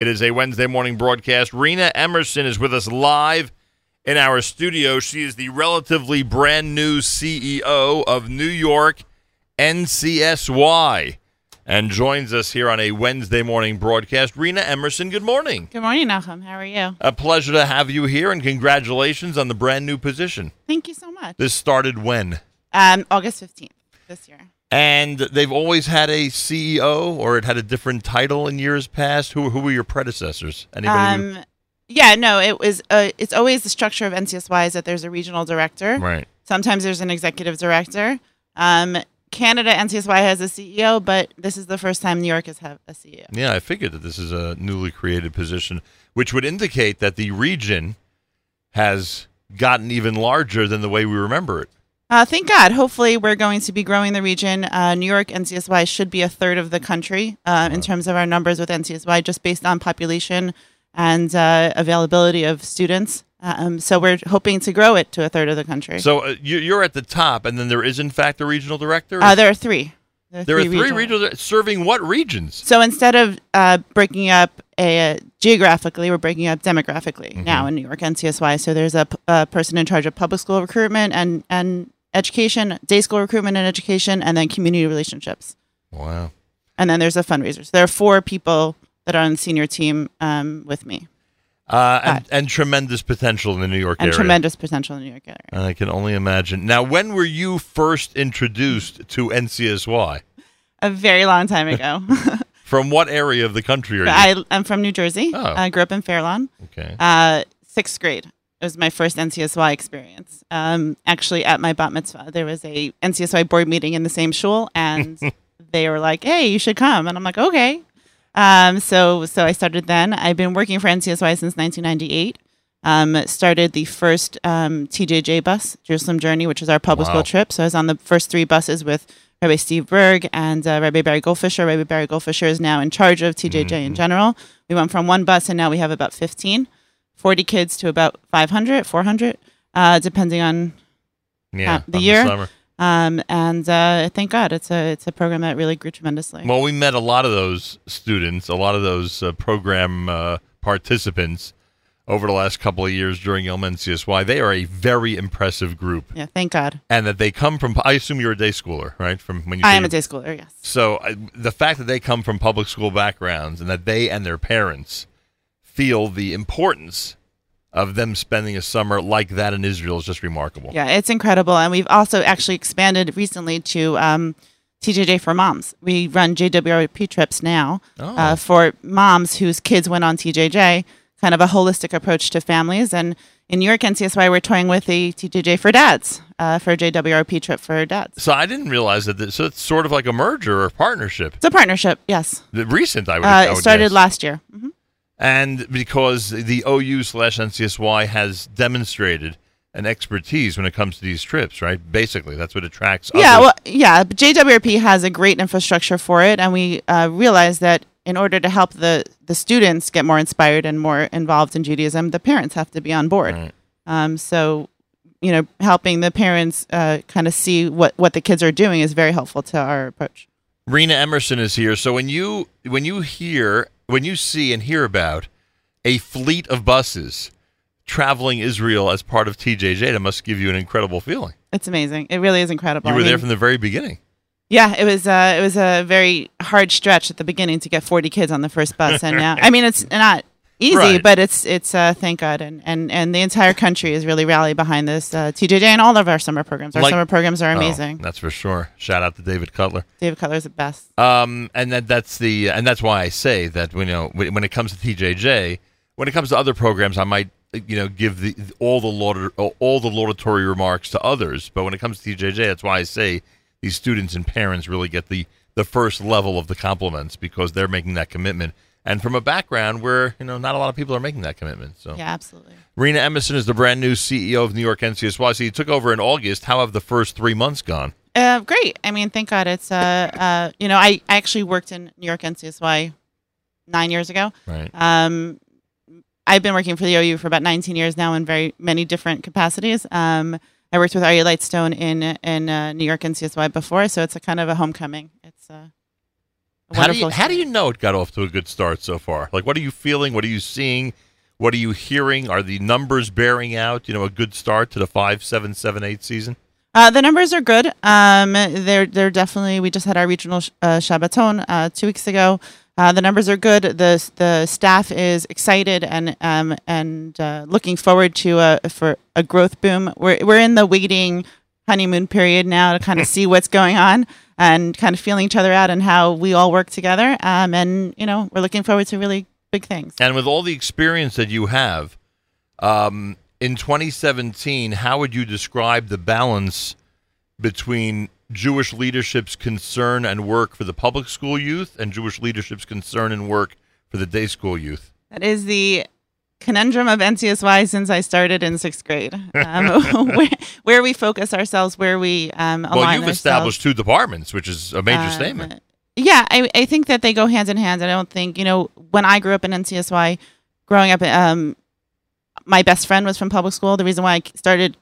It is a Wednesday morning broadcast. Rena Emerson is with us live in our studio. She is the relatively brand new CEO of New York NCSY and joins us here on a Wednesday morning broadcast. Rena Emerson, good morning. Good morning, Nachum. How are you? A pleasure to have you here and congratulations on the brand new position. Thank you so much. This started when? Um, August 15th this year. And they've always had a CEO, or it had a different title in years past. Who who were your predecessors? Anybody? who- Um, yeah, no, it was. Uh, it's always the structure of NCSY is that there's a regional director. right. Sometimes there's an executive director. Um, Canada NCSY has a CEO, but this is the first time New York has had a CEO. Yeah, I figured that this is a newly created position, which would indicate that the region has gotten even larger than the way we remember it. Uh, thank God. Hopefully, we're going to be growing the region. Uh, New York NCSY should be a third of the country uh, in terms of our numbers with NCSY, just based on population and uh, availability of students. Um, so we're hoping to grow it to a third of the country. So uh, you, you're at the top, and then there is, in fact, a regional director. Uh, there are three. There are there are three regional- regional serving what regions? So instead of uh, breaking up a, geographically, we're breaking up demographically Mm-hmm. now in New York NCSY. So there's a, p- a person in charge of public school recruitment and and education, day school recruitment and education, and then community relationships. Wow. And then there's a fundraiser. So there are four people that are on the senior team um, with me, Uh, and, and tremendous potential in the New York and area. tremendous potential in the New York area. And I can only imagine. Now, when were you first introduced to NCSY? A very long time ago. From what area of the country are you? I, I'm from New Jersey. Oh. I grew up in Fairlawn. okay. Uh, sixth grade it was my first NCSY experience. Um, actually, at my bat mitzvah, there was a NCSY board meeting in the same shul, and they were like, "Hey, you should come," and I'm like, "Okay." Um, so, so I started then. I've been working for NCSY since 1998. Um, started the first um, TJJ bus, Jerusalem Journey, which is our public Wow. school trip. So I was on the first three buses with Rabbi Steve Berg and uh, Rabbi Barry Goldfisher. Rabbi Barry Goldfisher is now in charge of TJJ Mm-hmm. in general. We went from one bus, and now we have about 15. 40 kids to about 500, 400, uh, depending on. Yeah, the on year? summer. Um, and uh, thank God, it's a it's a program that really grew tremendously. Well, we met a lot of those students, a lot of those uh, program uh, participants over the last couple of years during Yom NCSY. They are a very impressive group, yeah, thank God. and that they come from. I assume you're a day schooler, right? From when you I am a day schooler. Yes. So the fact that they come from public school backgrounds and that they and their parents feel the importance of them spending a summer like that in Israel is just remarkable. Yeah, it's incredible, and we've also actually expanded recently to um, TJJ for moms. We run JWRP trips now Oh. uh, for moms whose kids went on TJJ. Kind of a holistic approach to families, and in New York NCSY, we're toying with the TJJ for dads uh, for a JWRP trip for dads. So I didn't realize that. This, so it's sort of like a merger or partnership. It's a partnership. Yes, The recent, I would. I uh, it would started guess. last year. And because the OU slash NCSY has demonstrated an expertise when it comes to these trips, right? Basically, that's what attracts. Yeah, others. well, yeah. but JWRP has a great infrastructure for it, and we uh, realized that in order to help the the students get more inspired and more involved in Judaism, the parents have to be on board. Right. Um, so, you know, helping the parents uh, kind of see what what the kids are doing is very helpful to our approach. Rena Emerson is here. So when you when you hear when you see and hear about a fleet of buses traveling Israel as part of TJJ, that must give you an incredible feeling. It's amazing. It really is incredible. You I were there from the very beginning. Yeah, it was uh, it was a very hard stretch at the beginning to get 40 kids on the first bus, and now I mean it's not easy, Right. but it's it's uh, thank God, and, and and the entire country is really rallied behind this uh, TJJ and all of our summer programs. Our Like- summer programs are Oh, amazing. that's for sure. Shout out to David Cutler. David Cutler's the best. Um, and that that's the and that's why I say that you know when when it comes to TJJ, when it comes to other programs, I might you know give the all the lauder, all the laudatory remarks to others, but when it comes to TJJ, that's why I say these students and parents really get the the first level of the compliments because they're making that commitment. And from a background where you know not a lot of people are making that commitment, so Yeah, absolutely. Rena Emerson is the brand new CEO of New York NCSY. So you took over in August. How have the first three months gone? Uh, great. I mean, thank God it's uh, uh, you know, I, I actually worked in New York NCSY nine years ago. Right. Um, I've been working for the OU for about 19 years now in very many different capacities. Um, I worked with Aryeh Lightstone in in uh, New York NCSY before, so it's a kind of a homecoming. It's uh, How do you how do you know it got off to a good start so far? Like, what are you feeling? What are you seeing? What are you hearing? Are the numbers bearing out? You know, a good start to the five, seven, seven, eight season. Uh, the numbers are good. Um, they're they're definitely. We just had our regional sh- uh, Shabbaton uh, two weeks ago. Uh, the numbers are good. the The staff is excited and um, and uh, looking forward to a for a growth boom. We're we're in the waiting honeymoon period now to kind of see what's going on and kind of feeling each other out and how we all work together. Um, and you know, we're looking forward to really big things. And with all the experience that you have, um, in 2017, how would you describe the balance between Jewish leadership's concern and work for the public school youth and Jewish leadership's concern and work for the day school youth? That is the conundrum of NCSY since I started in sixth grade, um, where, where we focus ourselves, where we um, align Well, you've ourselves. established two departments, which is a major Um, statement. Yeah, I, I think that they go hand in hand. I don't think you know when I grew up in NCSY, growing up, um, my best friend was from public school. The reason why I started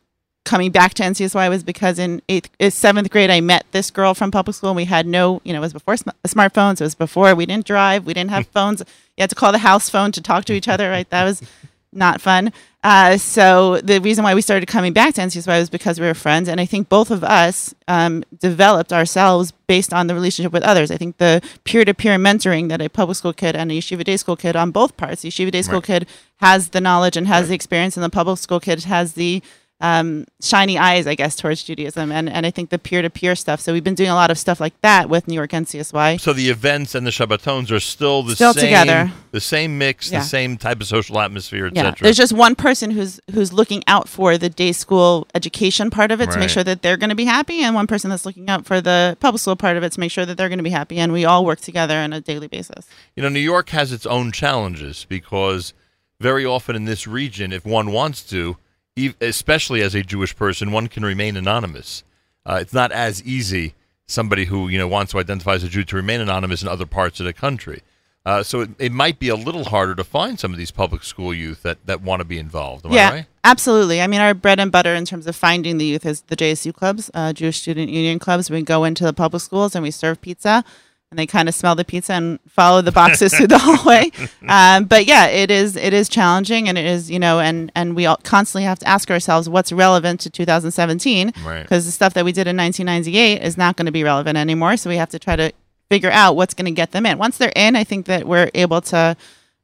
coming back to NCSY was because in eighth, seventh grade, I met this girl from public school. and We had no, you know, it was before sm- smartphones. It was before we didn't drive. We didn't have phones. You had to call the house phone to talk to each other. Right, that was not fun. Uh, so the reason why we started coming back to NCSY was because we were friends, and I think both of us um, developed ourselves based on the relationship with others. I think the peer-to-peer mentoring that a public school kid and a yeshiva day school kid on both parts, the yeshiva day school Right. kid has the knowledge and has the experience, and the public school kid has the um, shiny eyes, I guess, towards Judaism, and and I think the peer-to-peer stuff. So we've been doing a lot of stuff like that with New York NCSY. So the events and the Shabbatons are still the Still same, together. the same mix, Yeah. the same type of social atmosphere, Yeah, etc. there's just one person who's who's looking out for the day school education part of it to make sure that they're going to be happy, and one person that's looking out for the public school part of it to make sure that they're going to be happy, and we all work together on a daily basis. You know, New York has its own challenges because very often in this region, if one wants to, especially as a Jewish person, one can remain anonymous. Uh, it's not as easy somebody who you know wants to identify as a Jew to remain anonymous in other parts of the country. Uh, so it, it might be a little harder to find some of these public school youth that, that want to be involved. Am yeah, I right? absolutely. I mean, our bread and butter in terms of finding the youth is the JSU clubs, uh, Jewish Student Union clubs. We go into the public schools and we serve pizza. And they kind of smell the pizza and follow the boxes through the hallway. Um, but yeah, it is it is challenging, and it is you know, and and we all constantly have to ask ourselves what's relevant to 2017. Right. because the stuff that we did in 1998 is not going to be relevant anymore. So we have to try to figure out what's going to get them in. Once they're in, I think that we're able to,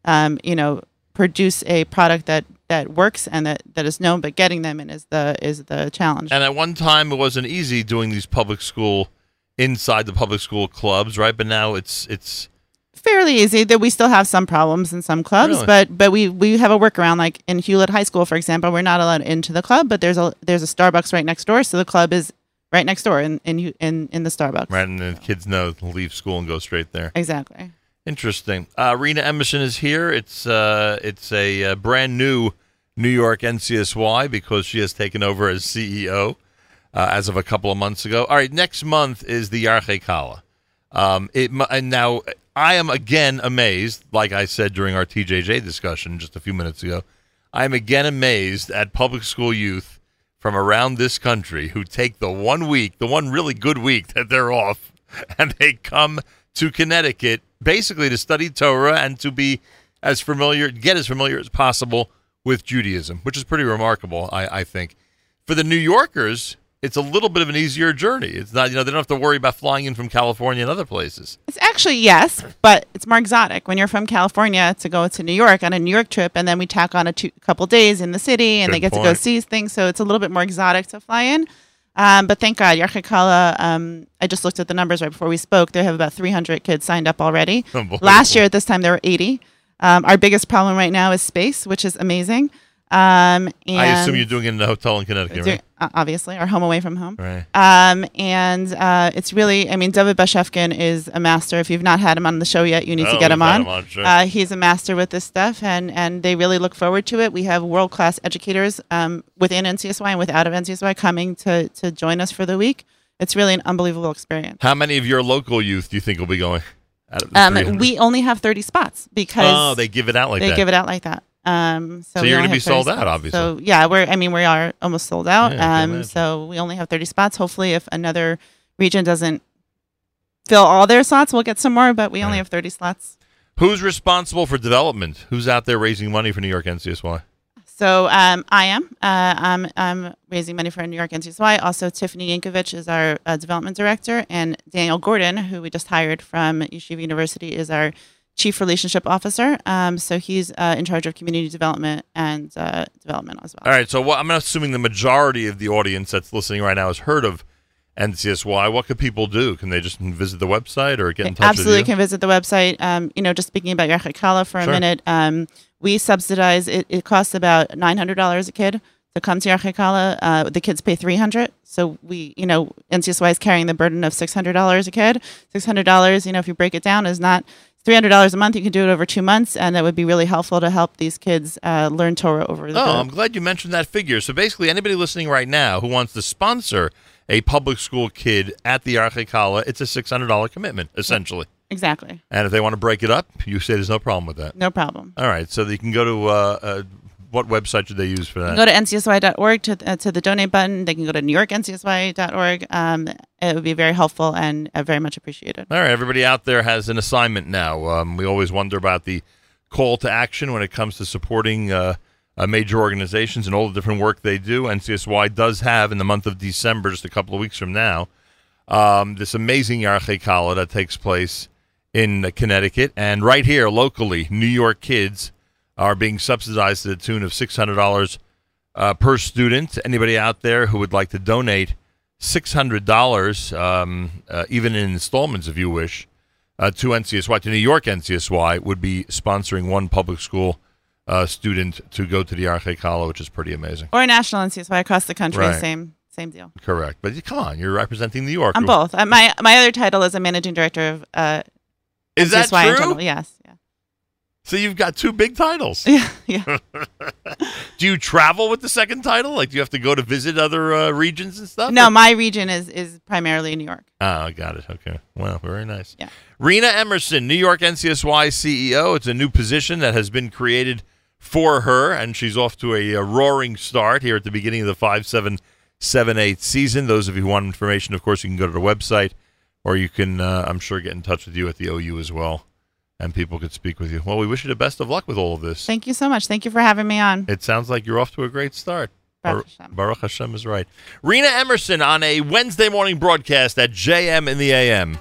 um, you know, produce a product that that works and that, that is known. But getting them in is the is the challenge. And at one time, it wasn't easy doing these public school inside the public school clubs, right? But now it's it's Fairly easy. That we still have some problems in some clubs, Really? but but we we have a workaround. Like in Hewlett High School, for example, we're not allowed into the club, but there's a there's a Starbucks right next door, so the club is right next door in in in, in the Starbucks. right, and the kids know to leave school and go straight there. Exactly. Interesting. Uh, Rena Emerson is here. It's uh, it's a, uh brand new New York NCSY because she has taken over as CEO uh, as of a couple of months ago. All right, next month is the Yarchei Kallah. Um, it and now I am again amazed, like I said during our TJJ discussion just a few minutes ago. I am again amazed at public school youth from around this country who take the one week, the one really good week that they're off, and they come to Connecticut basically to study Torah and to be as familiar, get as familiar as possible with Judaism, which is pretty remarkable, I, I think. For the New Yorkers, it's a little bit of an easier journey. It's not, you know, they don't have to worry about flying in from California and other places. It's actually yes, but it's more exotic when you're from California to go to New York on a New York trip, and then we tack on a two, couple days in the city, and Good they get to go point. see things. So it's a little bit more exotic to fly in. Um, but thank God, Yarchei Kallah. Um, I just looked at the numbers right before we spoke. They have about 300 kids signed up already. Last year at this time there were 80. Um, our biggest problem right now is space, which is amazing. Um, and I assume you're doing it in a hotel in Connecticut, right? Obviously our home away from home. Right. Um, and uh, it's really, I mean, David Bashevkin is a master. If you've not had him on the show yet, you need Oh, to get him on. him on, sure. uh, he's a master with this stuff, and, and they really look forward to it. We have world class educators um, within NCSY and without of NCSY coming to, to join us for the week. It's really an unbelievable experience. How many of your local youth do you think will be going? Out of the Um, 300? we only have 30 spots because oh, they give it out like they that. give it out like that. Um, so, So you're gonna be have 30 sold out, obviously. So yeah, we're. I mean, we are almost sold out. Yeah, um, so we only have 30 spots. Hopefully, if another region doesn't fill all their slots, we'll get some more, but we only have 30 slots. Who's responsible for development? Who's out there raising money for New York NCSY? So um, I am. Uh, I'm, I'm raising money for New York NCSY. Also, Tiffany Yankovic is our uh, development director, and Daniel Gordon, who we just hired from Yeshiva University, is our chief relationship officer. Um, so he's uh, in charge of community development and uh, development as well. All right, so what, I'm assuming the majority of the audience that's listening right now has heard of NCSY. What could people do? Can they just visit the website or get in touch Absolutely, with you? Absolutely, can visit the website. Um, you know, just speaking about Yarchei Kallah for a Sure. minute, um, we subsidize. It, it costs about nine hundred dollars a kid to come to Yarchei Kallah. Uh, the kids pay three hundred, so we, you know, NCSY is carrying the burden of six hundred dollars a kid. Six hundred dollars, you know, if you break it down, is not three hundred dollars a month. You can do it over two months, and that would be really helpful to help these kids uh, learn Torah over the. Oh, I'm glad you mentioned that figure. So basically, anybody listening right now who wants to sponsor a public school kid at the Yarchei Kallah, it's a $600 commitment, essentially. exactly, And if they want to break it up, you say there's no problem with that. no problem. All right, so you can go to uh, uh, what website should they use for that? Go to ncsy.org to, uh, to the donate button. They can go to newyorkncsy.org. Um, it would be very helpful and uh, very much appreciated. All right, everybody out there has an assignment now. Um, we always wonder about the call to action when it comes to supporting uh, uh, major organizations and all the different work they do. NCSY does have in the month of December, just a couple of weeks from now, um, this amazing Yarchei Kallah that takes place in Connecticut. And right here, locally, New York kids are being subsidized to the tune of $600 uh, per student. Anybody out there who would like to donate $600, um, uh, even in installments if you wish, uh, to NCSY, to New York NCSY, would be sponsoring one public school uh, student to go to the Yarchei Kallah, which is pretty amazing. Or national NCSY across the country, Right. same same deal. Correct. But come on, you're representing New York. I'm both. Uh, my my other title is a managing director of uh, Is that NCSY in true? general. Yes. So you've got two big titles. Yeah. Yeah. Do you travel with the second title? Like, do you have to go to visit other uh, regions and stuff? no, my region is is primarily New York. Oh, I got it. Okay. Well, very nice. Yeah. Rena Emerson, New York NCSY CEO. It's a new position that has been created for her, and she's off to a, uh roaring start here at the beginning of the 5778 season. Those of you who want information, of course, you can go to the website, or you can, uh, I'm sure, get in touch with you at the OU as well, and people could speak with you. Well, we wish you the best of luck with all of this. Thank you so much. Thank you for having me on. It sounds like you're off to a great start. Baruch Bar- Hashem. Baruch Hashem is right. Rena Emerson on a Wednesday morning broadcast at JM in the AM.